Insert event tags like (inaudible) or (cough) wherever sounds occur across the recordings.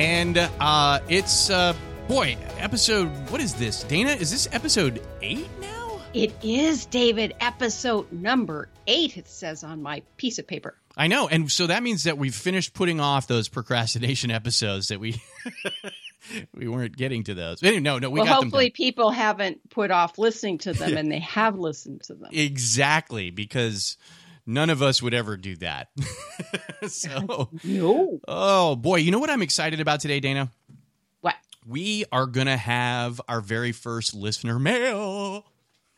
And uh, it's, uh, boy, episode, what is this? Dana, is this episode eight now? It is, David, episode number eight, it says on my piece of paper. I know. And so that means that we've finished putting off those procrastination (laughs) episodes that we. (laughs) we weren't getting to those. No, no, we well, got hopefully them. people haven't put off listening to them, (laughs) and they have listened to them. Exactly, because none of us would ever do that. (laughs) so, (laughs) no. Oh boy, you know what I'm excited about today, Dana? What? We are gonna have our very first listener mail.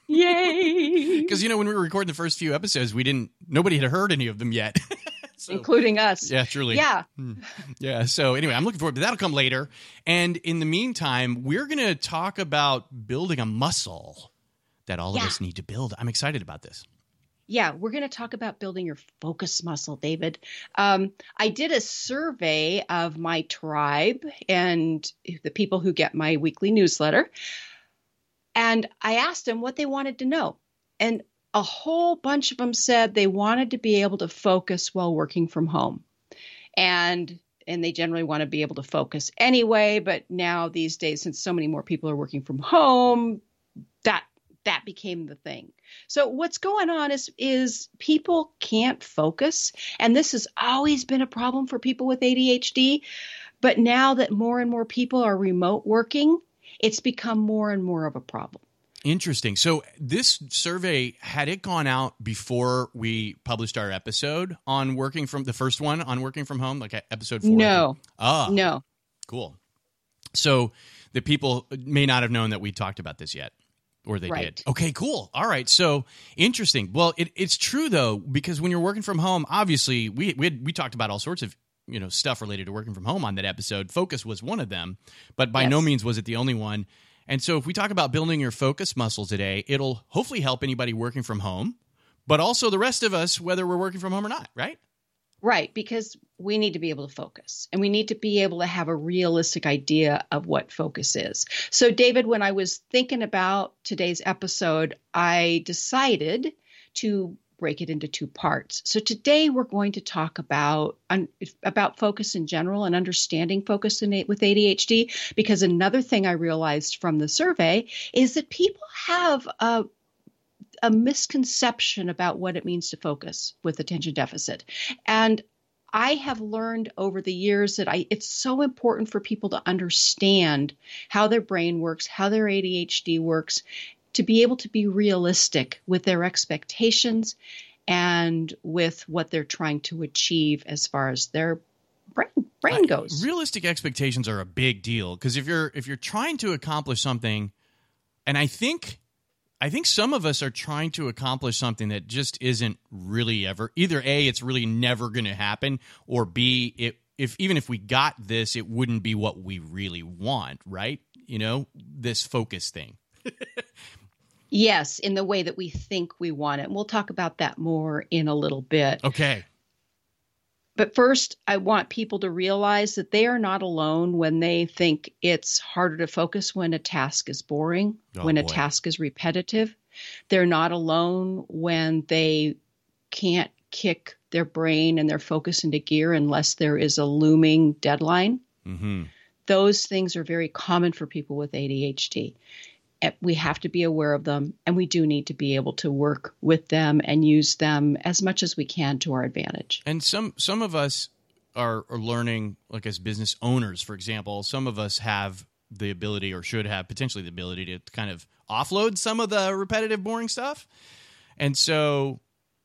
Yay! (laughs) Because you know when we were recording the first few episodes, we didn't. Nobody had heard any of them yet. So, including us. Yeah, truly. Yeah. Hmm. Yeah. So anyway, I'm looking forward, but that'll come later. And in the meantime, we're going to talk about building a muscle that all Yeah. of us need to build. I'm excited about this. Yeah, we're going to talk about building your focus muscle, David. Um, I did a survey of my tribe and the people who get my weekly newsletter. And I asked them what they wanted to know. And a whole bunch of them said they wanted to be able to focus while working from home. And and they generally want to be able to focus anyway, but now these days since so many more people are working from home, that that became the thing. So what's going on is is people can't focus and this has always been a problem for people with ADHD, but now that more and more people are remote working, it's become more and more of a problem. Interesting. So this survey had it gone out before we published our episode on working from the first one on working from home, like episode four. No. Ah, No. cool. So the people may not have known that we talked about this yet. Or they Right. did. Okay, cool. All right. So interesting. Well, it, it's true though, because when you're working from home, obviously we we, had, we talked about all sorts of you know stuff related to working from home on that episode. Focus was one of them, but by no means was it the only one. And so if we talk about building your focus muscle today, it'll hopefully help anybody working from home, but also the rest of us, whether we're working from home or not, right? Right, because we need to be able to focus and we need to be able to have a realistic idea of what focus is. So, David, when I was thinking about today's episode, I decided to break it into two parts. So today we're going to talk about un, about focus in general and understanding focus in, with ADHD because another thing I realized from the survey is that people have a a misconception about what it means to focus with attention deficit. And I have learned over the years that I it's so important for people to understand how their brain works, how their ADHD works, to be able to be realistic with their expectations and with what they're trying to achieve as far as their brain brain goes. realistic expectations are a big deal because if you're if you're trying to accomplish something and i think i think some of us are trying to accomplish something that just isn't really ever either a it's really never going to happen or b it if even if we got this it wouldn't be what we really want right you know this focus thing (laughs) Yes, in the way that we think we want it. And we'll talk about that more in a little bit. okay But first, I want people to realize that they are not alone when they think it's harder to focus when a task is boring, Oh, when a task is repetitive. They're not alone when they can't kick their brain and their focus into gear unless there is a looming deadline. mm-hmm Those things are very common for people with ADHD. We have to be aware of them, and we do need to be able to work with them and use them as much as we can to our advantage. and some some of us are, are learning like as business owners for example some of us have the ability or should have potentially the ability to kind of offload some of the repetitive boring stuff and so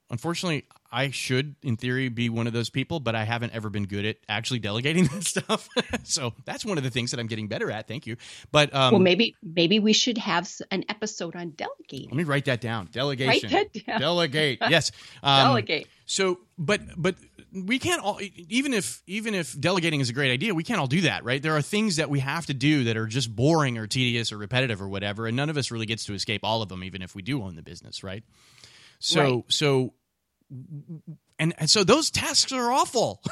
unfortunately i should in theory be one of those people but i haven't ever been good at actually delegating (laughs) that stuff. (laughs) So that's one of the things that i'm getting better at. Thank you. But um, well, maybe maybe we should have an episode on delegating. let me write that down. Delegation. Write that down. delegate. (laughs) Yes. Um, Delegate. so, but but we can't all even if even if delegating is a great idea we can't all do that right? There are things that we have to do that are just boring or tedious or repetitive or whatever and none of us really gets to escape all of them even if we do own the business right? So Right. so and, and so those tasks are awful. (laughs)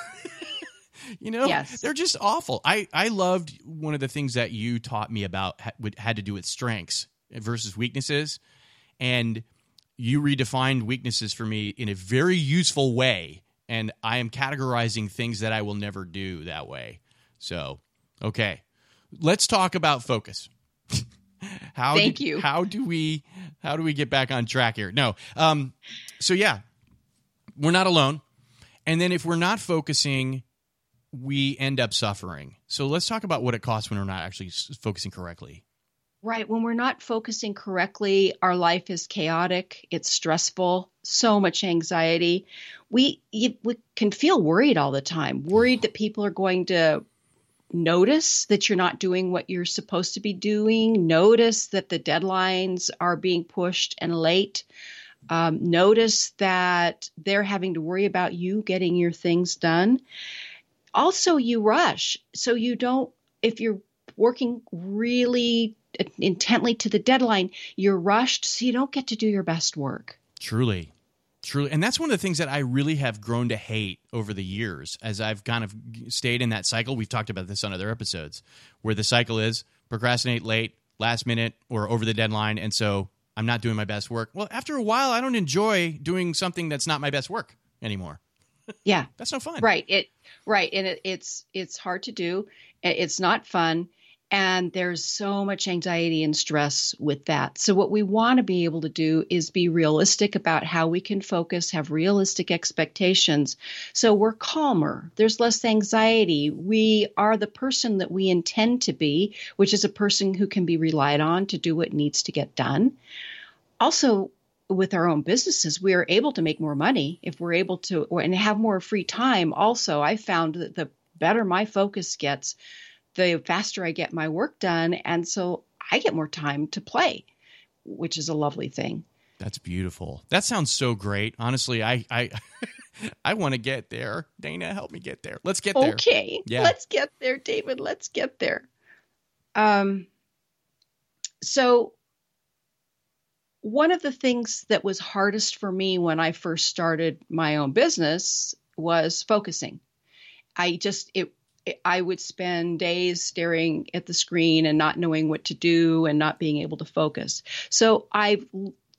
You know Yes. they're just awful. I i loved one of the things that you taught me about had to do with strengths versus weaknesses. And you redefined weaknesses for me in a very useful way. And i am categorizing things that i will never do that way. So okay. Let's talk about focus. (laughs) How Thank do, you. how do we how do we get back on track here? No. Um so yeah we're not alone. And then if we're not focusing we end up suffering. So let's talk about what it costs when we're not actually focusing correctly. Right. When we're not focusing correctly, our life is chaotic. It's stressful, so much anxiety. We, you, we can feel worried all the time, worried that people are going to notice that you're not doing what you're supposed to be doing, notice that the deadlines are being pushed and late, um, notice that they're having to worry about you getting your things done. Also, you rush. So you don't, if you're working really intently to the deadline, you're rushed, so you don't get to do your best work. Truly. Truly. And that's one of the things that I really have grown to hate over the years as I've kind of stayed in that cycle. We've talked about this on other episodes where the cycle is procrastinate late, last minute, or over the deadline. And so I'm not doing my best work. Well, after a while, I don't enjoy doing something that's not my best work anymore. Yeah, That's no fun. right. It right, and it, it's it's hard to do. It's not fun, and there's so much anxiety and stress with that. So what we want to be able to do is be realistic about how we can focus, have realistic expectations, so we're calmer. There's less anxiety. We are the person that we intend to be, which is a person who can be relied on to do what needs to get done. also with our own businesses we are able to make more money if we're able to and have more free time also i found that the better my focus gets the faster i get my work done and so i get more time to play which is a lovely thing That's beautiful. That sounds so great. Honestly, I I (laughs) I want to get there. Dana, help me get there. Let's get there. okay Yeah. let's get there david let's get there um so one of the things that was hardest for me when i first started my own business was focusing i just it I would spend days staring at the screen and not knowing what to do and not being able to focus. So I've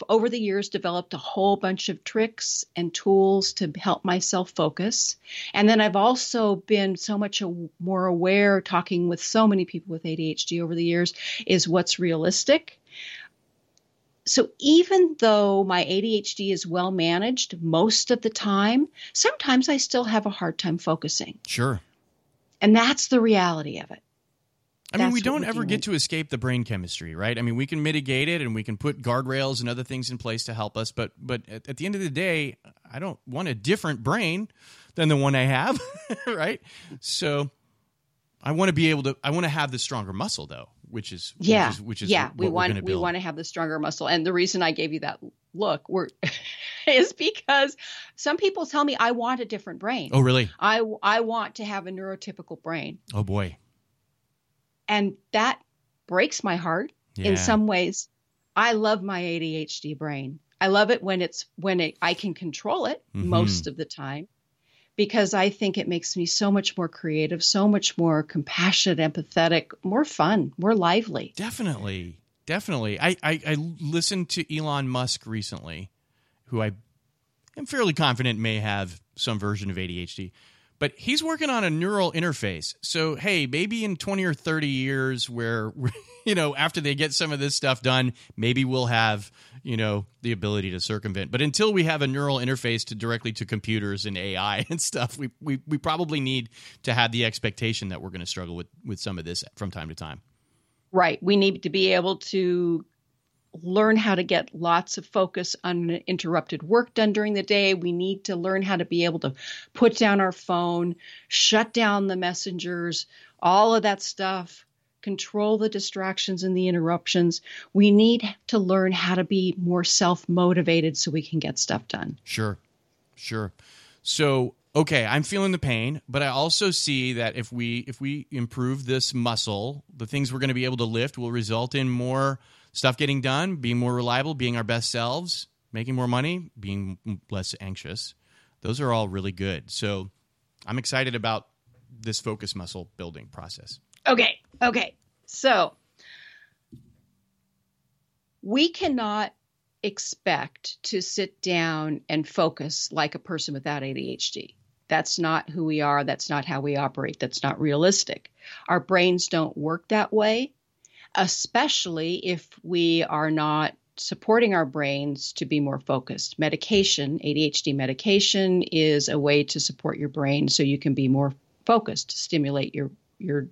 over the years developed a whole bunch of tricks and tools to help myself focus. And then I've also been so much more aware talking with so many people with ADHD over the years is what's realistic. So even though my ADHD is well managed most of the time, sometimes I still have a hard time focusing. Sure. And that's the reality of it. I mean, That's we don't we ever get to escape the brain chemistry, right? I mean, we can mitigate it and we can put guardrails and other things in place to help us, but but at, at the end of the day, I don't want a different brain than the one I have, (laughs) right? So I want to be able to I want to have the stronger muscle though, which is which Yeah. is, which is yeah, we want we want to have the stronger muscle. And the reason I gave you that look were (laughs) is because some people tell me I want a different brain. Oh, really? I I want to have a neurotypical brain. Oh boy. And that breaks my heart Yeah. in some ways. I love my ADHD brain. I love it when it's when it, I can control it Mhm. most of the time because I think it makes me so much more creative, so much more compassionate, empathetic, more fun, more lively. Definitely, definitely. I, I I listened to Elon Musk recently, who I am fairly confident may have some version of ADHD, but he's working on a neural interface. So hey, maybe in twenty or thirty years, where (laughs) you know after they get some of this stuff done, maybe we'll have you know the ability to circumvent. But until we have a neural interface to directly to computers and AI (laughs) and stuff, we we, we probably need to have the expectation that we're going to struggle with with some of this from time to time. Right. We need to be able to learn how to get lots of focus uninterrupted work done during the day. We need to learn how to be able to put down our phone, shut down the messengers, all of that stuff, control the distractions and the interruptions. We need to learn how to be more self motivated so we can get stuff done. Sure, sure. So okay, I'm feeling the pain, but I also see that if we if we improve this muscle, the things we're going to be able to lift will result in more stuff getting done, being more reliable, being our best selves, making more money, being less anxious. Those are all really good. So I'm excited about this focus muscle building process. Okay. Okay. So we cannot expect to sit down and focus like a person without ADHD. That's not who we are. That's not how we operate. That's not realistic. Our brains don't work that way, especially if we are not supporting our brains to be more focused. Medication, ADHD medication, is a way to support your brain so you can be more focused, stimulate your your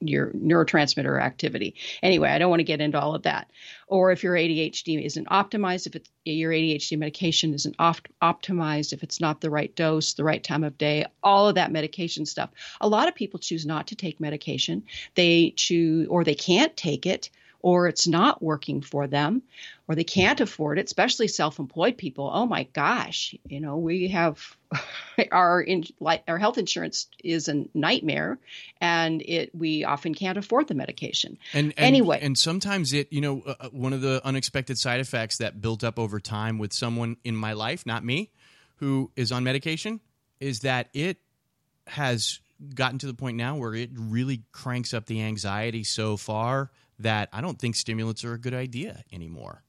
your neurotransmitter activity. Anyway, I don't want to get into all of that. Or if your ADHD isn't optimized, if it's, your ADHD medication isn't opt- optimized, if it's not the right dose, the right time of day, all of that medication stuff. A lot of people choose not to take medication. They choose, or they can't take it or it's not working for them or they can't afford it especially self-employed people oh my gosh you know we have (laughs) our in, our health insurance is a nightmare and it we often can't afford the medication. And, and anyway. and sometimes it you know uh, uh, one of the unexpected side effects that built up over time with someone in my life not me who is on medication is that it has gotten to the point now where it really cranks up the anxiety so far that I don't think stimulants are a good idea anymore.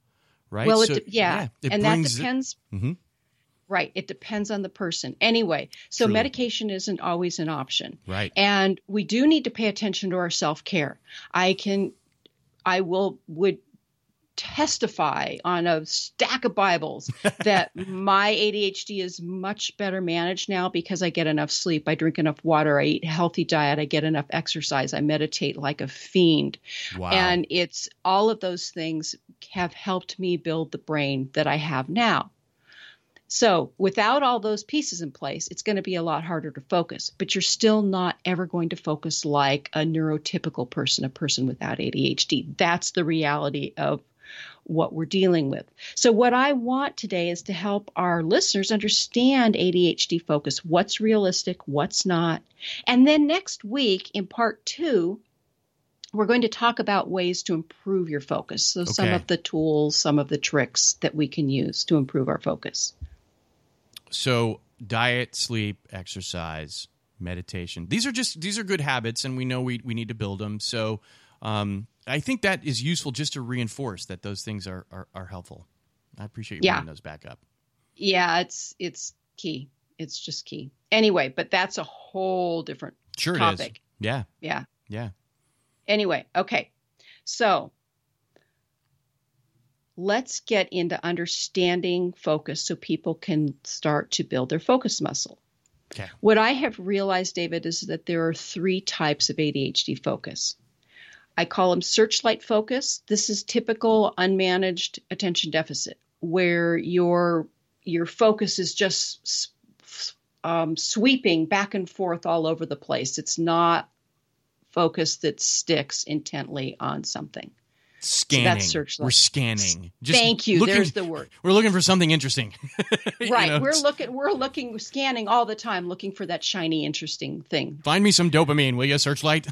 Right? Well, so, yeah, yeah and that depends. It, mm-hmm. Right. It depends on the person. Anyway, so Truly. medication isn't always an option. Right. And we do need to pay attention to our self care. I can, I will, would testify on a stack of Bibles (laughs) that my ADHD is much better managed now because I get enough sleep, I drink enough water, I eat a healthy diet, I get enough exercise, I meditate like a fiend. Wow. And it's all of those things have helped me build the brain that I have now. So, without all those pieces in place, it's going to be a lot harder to focus, but you're still not ever going to focus like a neurotypical person, a person without ADHD. That's the reality of what we're dealing with. So, what I want today is to help our listeners understand ADHD focus what's realistic, what's not. And then next week, in part two, we're going to talk about ways to improve your focus. So, okay. some of the tools, some of the tricks that we can use to improve our focus. So, diet, sleep, exercise, meditation. These are just these are good habits and we know we we need to build them. So, um, I think that is useful just to reinforce that those things are are, are helpful. I appreciate you yeah. bringing those back up. Yeah, it's it's key. It's just key. Anyway, but that's a whole different sure topic. Yeah. Yeah. Yeah. Anyway, okay. So let's get into understanding focus so people can start to build their focus muscle. Okay. What I have realized, David, is that there are three types of ADHD focus. I call them searchlight focus. This is typical unmanaged attention deficit where your your focus is just um, sweeping back and forth all over the place. It's not focus that sticks intently on something. Scanning. So that's searchlight. We're scanning. Just Thank you. Looking, There's the word. (laughs) We're looking for something interesting. (laughs) right. Know? We're looking. We're looking, scanning all the time, looking for that shiny, interesting thing. Find me some dopamine, will you, Searchlight?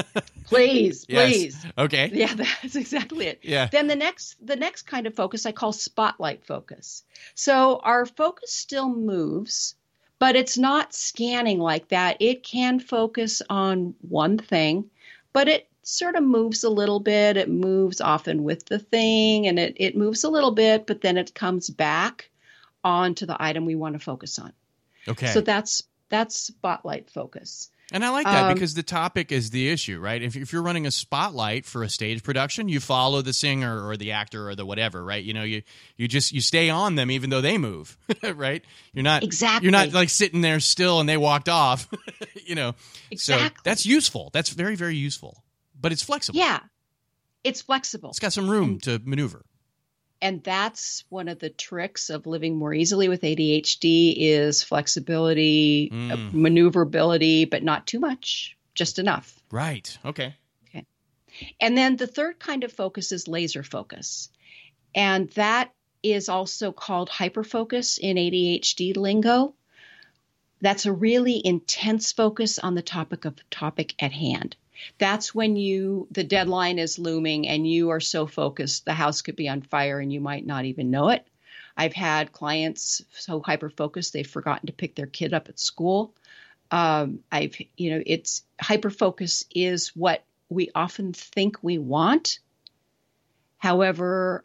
(laughs) please, please. Okay. Yeah, that's exactly it. Yeah. Then the next, the next kind of focus I call spotlight focus. So our focus still moves, but it's not scanning like that. It can focus on one thing, but it sort of moves a little bit. It moves often with the thing and it, it moves a little bit, but then it comes back onto the item we want to focus on. Okay. So that's that's spotlight focus. And I like that um, because the topic is the issue, right? If, if you're running a spotlight for a stage production, you follow the singer or the actor or the whatever, right? You know, you you just you stay on them even though they move, (laughs) right? You're not exactly you're not like sitting there still and they walked off, (laughs) you know. Exactly. So that's useful. That's very very useful but it's flexible. Yeah, it's flexible. It's got some room to maneuver. And that's one of the tricks of living more easily with ADHD is flexibility, mm. maneuverability, but not too much, just enough. Right. Okay. Okay. And then the third kind of focus is laser focus. And that is also called hyperfocus in ADHD lingo. that's a really intense focus on the topic of topic at hand. That's when you the deadline is looming and you are so focused the house could be on fire and you might not even know it. I've had clients so hyper focused they've forgotten to pick their kid up at school. Um, I've you know it's hyper focus is what we often think we want. However,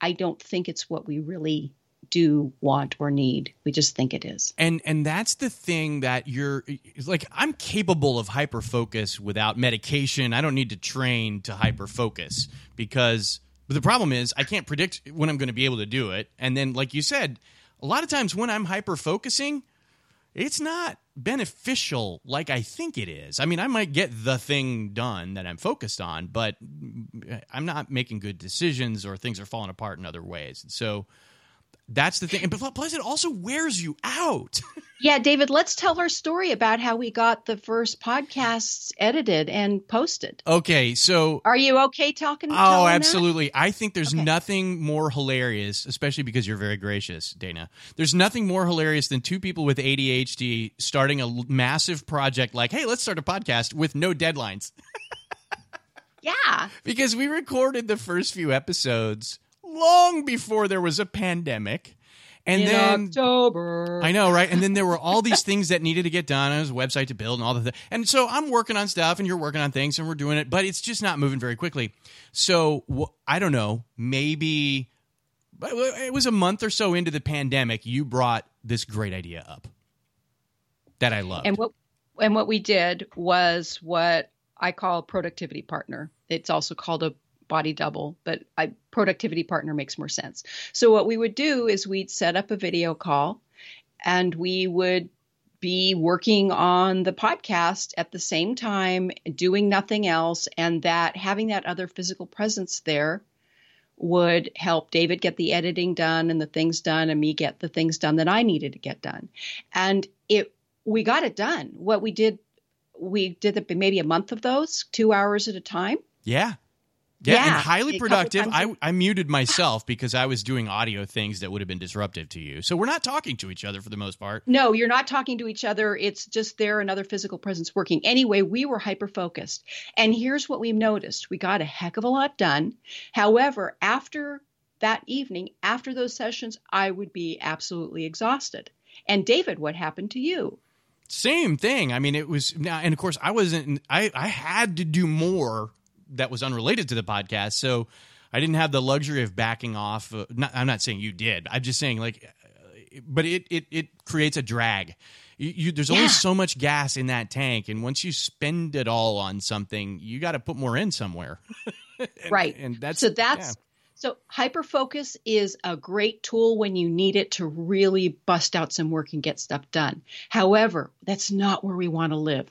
I don't think it's what we really do want or need. We just think it is. And and that's the thing that you're like I'm capable of hyper focus without medication. I don't need to train to hyper focus because but the problem is I can't predict when I'm going to be able to do it. And then like you said, a lot of times when I'm hyper focusing, it's not beneficial like I think it is. I mean, I might get the thing done that I'm focused on, but I'm not making good decisions or things are falling apart in other ways. And So that's the thing. And plus, it also wears you out. (laughs) yeah, David, let's tell our story about how we got the first podcasts edited and posted. Okay, so are you okay talking? Oh, absolutely. That? I think there's okay. nothing more hilarious, especially because you're very gracious, Dana. There's nothing more hilarious than two people with ADHD starting a massive project like, "Hey, let's start a podcast with no deadlines." (laughs) yeah, because we recorded the first few episodes long before there was a pandemic. And in then October. I know, right? And then there were all these things that needed to get done. There was a website to build and all the things. And so I'm working on stuff and you're working on things and we're doing it, but it's just not moving very quickly. So I don't know, maybe it was a month or so into the pandemic, you brought this great idea up that I love. And what and what we did was what I call a productivity partner. It's also called a body double, but I, productivity partner makes more sense. So what we would do is we'd set up a video call and we would be working on the podcast at the same time, doing nothing else, and that having that other physical presence there would help David get the editing done and the things done, and me get the things done that I needed to get done. And it we got it done. What we did, we did the, maybe a month of those, two hours at a time. Yeah. Yeah, yeah, and highly productive. I, I muted myself because I was doing audio things that would have been disruptive to you. So we're not talking to each other for the most part. No, you're not talking to each other. It's just there, another physical presence working. Anyway, we were hyper focused. And here's what we've noticed we got a heck of a lot done. However, after that evening, after those sessions, I would be absolutely exhausted. And David, what happened to you? Same thing. I mean, it was now, and of course, I wasn't. I I had to do more that was unrelated to the podcast. So I didn't have the luxury of backing off. Uh, not, I'm not saying you did. I'm just saying like, uh, but it it it creates a drag. You, you, there's only yeah. so much gas in that tank, and once you spend it all on something, you got to put more in somewhere. (laughs) and, right, and that's so that's. Yeah. So hyperfocus is a great tool when you need it to really bust out some work and get stuff done. However, that's not where we want to live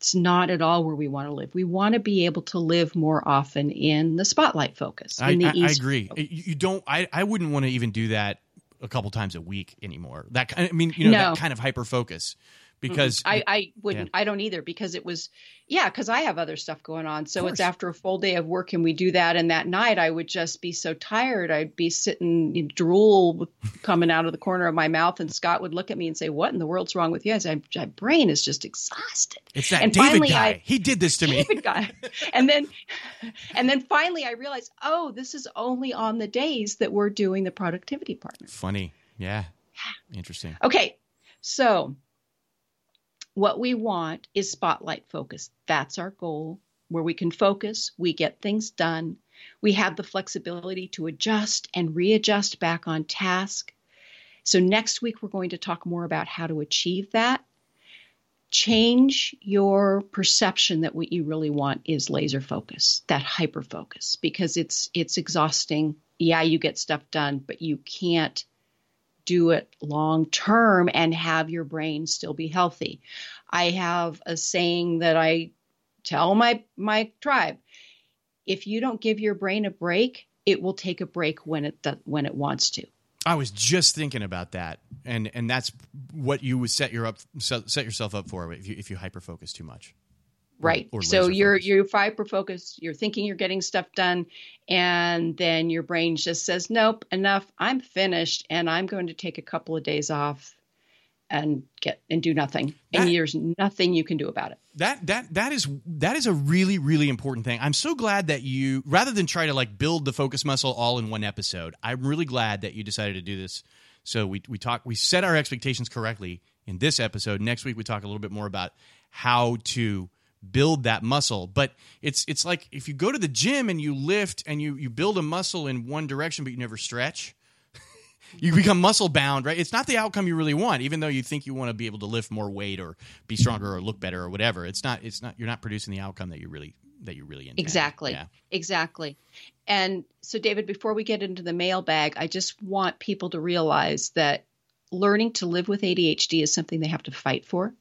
it's not at all where we want to live. We want to be able to live more often in the spotlight focus. I, I, I, agree. Focus. You don't. I, I wouldn't want to even do that a couple times a week anymore. That kind I mean, you know, no. that kind of hyper focus Mm-hmm. because I, I wouldn't yeah. I don't either because it was yeah because I have other stuff going on. So it's after a full day of work and we do that and that night I would just be so tired. I'd be sitting drool coming out of the corner of my mouth and Scott would look at me and say what in the world's wrong with you? I said my brain is just exhausted. It's that and David guy I, he did this to David me guy. And then and then finally I realized oh this is only on the days that we're doing the productivity partner. Funny. Yeah. Interesting. Okay. So what we want is spotlight focus. That's our goal. Where we can focus, we get things done. We have the flexibility to adjust and readjust back on task. So, next week, we're going to talk more about how to achieve that. Change your perception that what you really want is laser focus, that hyper focus, because it's it's exhausting. Yeah, you get stuff done, but you can't do it long term and have your brain still be healthy. I have a saying that I tell my my tribe, if you don't give your brain a break, it will take a break when it when it wants to. I was just thinking about that, and and that's what you would set your up set yourself up for if you if you hyper focus too much. Right. Or, or so you're focus. you're hyper focused. You're thinking you're getting stuff done, and then your brain just says, "Nope, enough. I'm finished, and I'm going to take a couple of days off." and get and do nothing That- and there's nothing you can do about it That that that is that is a really really important thing. I'm so glad that you rather than try to like build the focus muscle all in one episode. I'm really glad that you decided to do this. So we we talk we set our expectations correctly in this episode. Next week we talk a little bit more about how to build that muscle. But it's it's like if you go to the gym and you lift and you you build a muscle in one direction but you never stretch, (laughs) you become muscle bound, right? It's not the outcome you really want, even though you think you want to be able to lift more weight or be stronger or look better or whatever. It's not. It's not. You're not producing the outcome that you really that you really intend. Exactly. Yeah. Exactly. And so, David, before we get into the mailbag, I just want people to realize that learning to live with ADHD is something they have to fight for.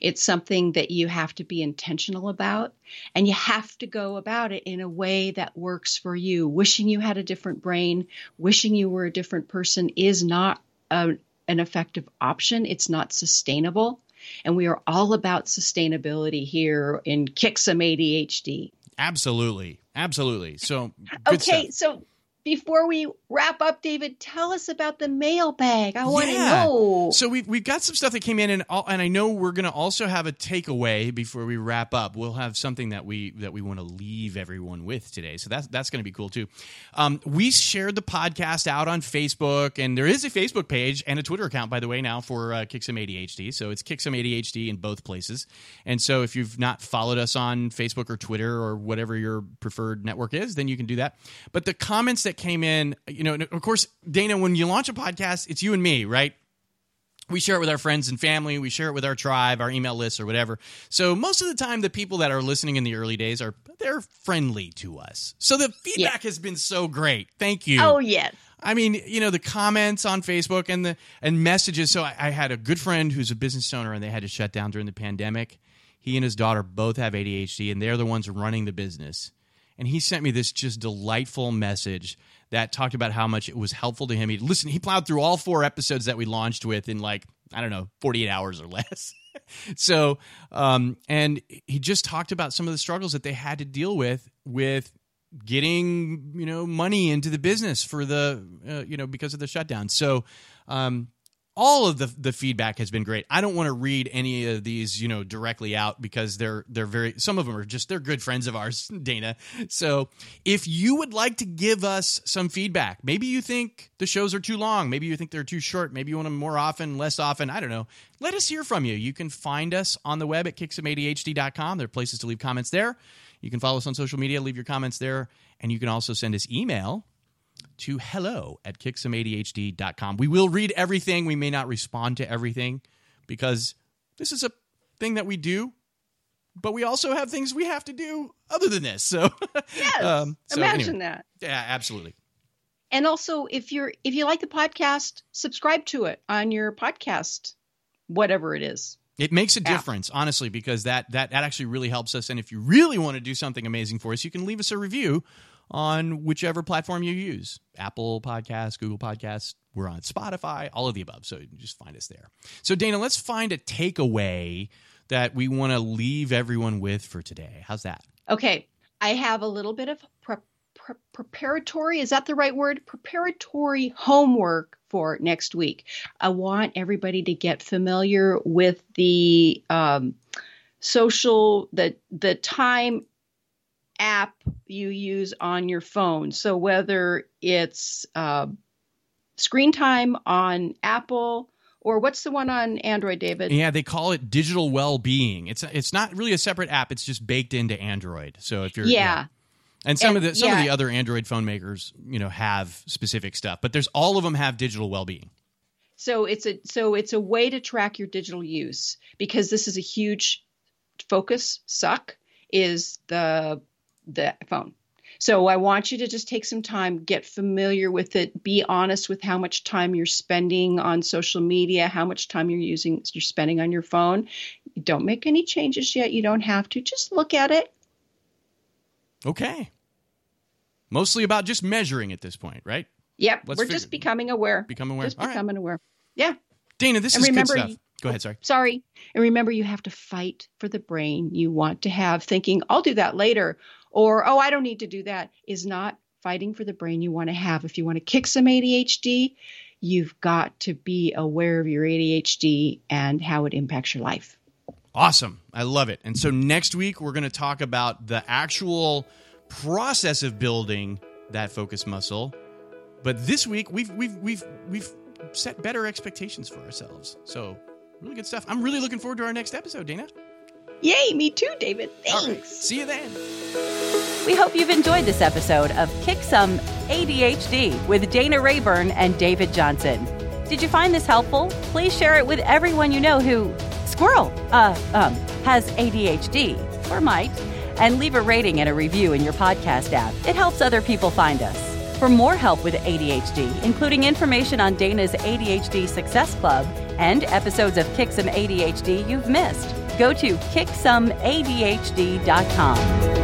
It's something that you have to be intentional about, and you have to go about it in a way that works for you. Wishing you had a different brain, wishing you were a different person is not a, an effective option. It's not sustainable. And we are all about sustainability here in Kick Some ADHD. Absolutely. Absolutely. So Okay, stuff. so before we wrap up, David, tell us about the mailbag. I want to Yeah. know. So we've we've got some stuff that came in, and all, and I know we're going to also have a takeaway before we wrap up. We'll have something that we that we want to leave everyone with today. So that's that's going to be cool too. Um, we shared the podcast out on Facebook, and there is a Facebook page and a Twitter account, by the way, now for uh, Kick Some ADHD. So it's Kick Some ADHD in both places. And so if you've not followed us on Facebook or Twitter or whatever your preferred network is, then you can do that. But the comments that came in, you know, of course, Dana, when you launch a podcast, it's you and me, right? we share it with our friends and family we share it with our tribe our email list or whatever so most of the time the people that are listening in the early days are they're friendly to us so the feedback has been so great thank you oh, yes. I mean, you know, the comments on Facebook and the and messages. So I, I had a good friend who's a business owner, and they had to shut down during the pandemic. He and his daughter both have ADHD, and they're the ones running the business. And he sent me this just delightful message that talked about how much it was helpful to him. He listen, he plowed through all four episodes that we launched with in like I don't know, forty eight hours or less. (laughs) so, um, and he just talked about some of the struggles that they had to deal with with getting you know money into the business for the uh, you know because of the shutdown so um all of the the feedback has been great. I don't want to read any of these, you know, directly out because they're they're very some of them are just they're good friends of ours, (laughs) Dana. So, if you would like to give us some feedback, maybe you think the shows are too long, maybe you think they're too short, maybe you want them more often, less often, I don't know. Let us hear from you. You can find us on the web at kicksomeadhd.com. There are places to leave comments there. You can follow us on social media, leave your comments there, and you can also send us email to hello at kicksomeadhd.com. We will read everything. We may not respond to everything because this is a thing that we do, but we also have things we have to do other than this. So, Yes. (laughs) um, so Imagine anyway. that. yeah, absolutely. And also, if you're if you like the podcast, subscribe to it on your podcast, whatever it is. It makes a Yeah. difference, honestly, because that, that that actually really helps us. And if you really want to do something amazing for us, you can leave us a review on whichever platform you use Apple Podcasts, Google Podcasts. We're on Spotify, all of the above. So just find us there. So, Dana, let's find a takeaway that we want to leave everyone with for today. How's that? Okay, I have a little bit of pre- pre- preparatory. Is that the right word? Preparatory homework for next week. I want everybody to get familiar with the um, social the the time app you use on your phone. So whether it's uh, screen time on Apple or what's the one on Android, David? Yeah, they call it digital well-being. It's it's not really a separate app. It's just baked into Android. So if you're yeah. And some And- of the some of the other Android phone makers, you know, have specific stuff, but there's all of them have digital well-being. So it's a so it's a way to track your digital use because this is a huge focus suck is the the phone. So I want you to just take some time, get familiar with it, be honest with how much time you're spending on social media, how much time you're using you're spending on your phone. Don't make any changes yet. You don't have to. Just look at it. Okay. Mostly about just measuring at this point, right? Yep, Let's we're figure- just becoming aware. Become aware. Just All right. becoming aware. Yeah. Dana, this And is remember good stuff. you- Go ahead, sorry. sorry. And remember, you have to fight for the brain you want to have. Thinking, I'll do that later, or, oh, I don't need to do that, is not fighting for the brain you want to have. If you want to kick some ADHD, you've got to be aware of your ADHD and how it impacts your life. Awesome. I love it. And so next week, we're going to talk about the actual process of building that focus muscle. But this week, we've, we've, we've, we've set better expectations for ourselves. So, really good stuff. I'm really looking forward to our next episode, Dana. Yay, me too, David. Thanks. See you then. We hope you've enjoyed this episode of Kick Some ADHD with Dana Rayburn and David Johnson. Did you find this helpful? Please share it with everyone you know who, squirrel, uh, um, has ADHD or might, and leave a rating and a review in your podcast app. It helps other people find us. For more help with ADHD, including information on Dana's ADHD Success Club and episodes of Kick Some ADHD you've missed, go to kicksomeadhd.com.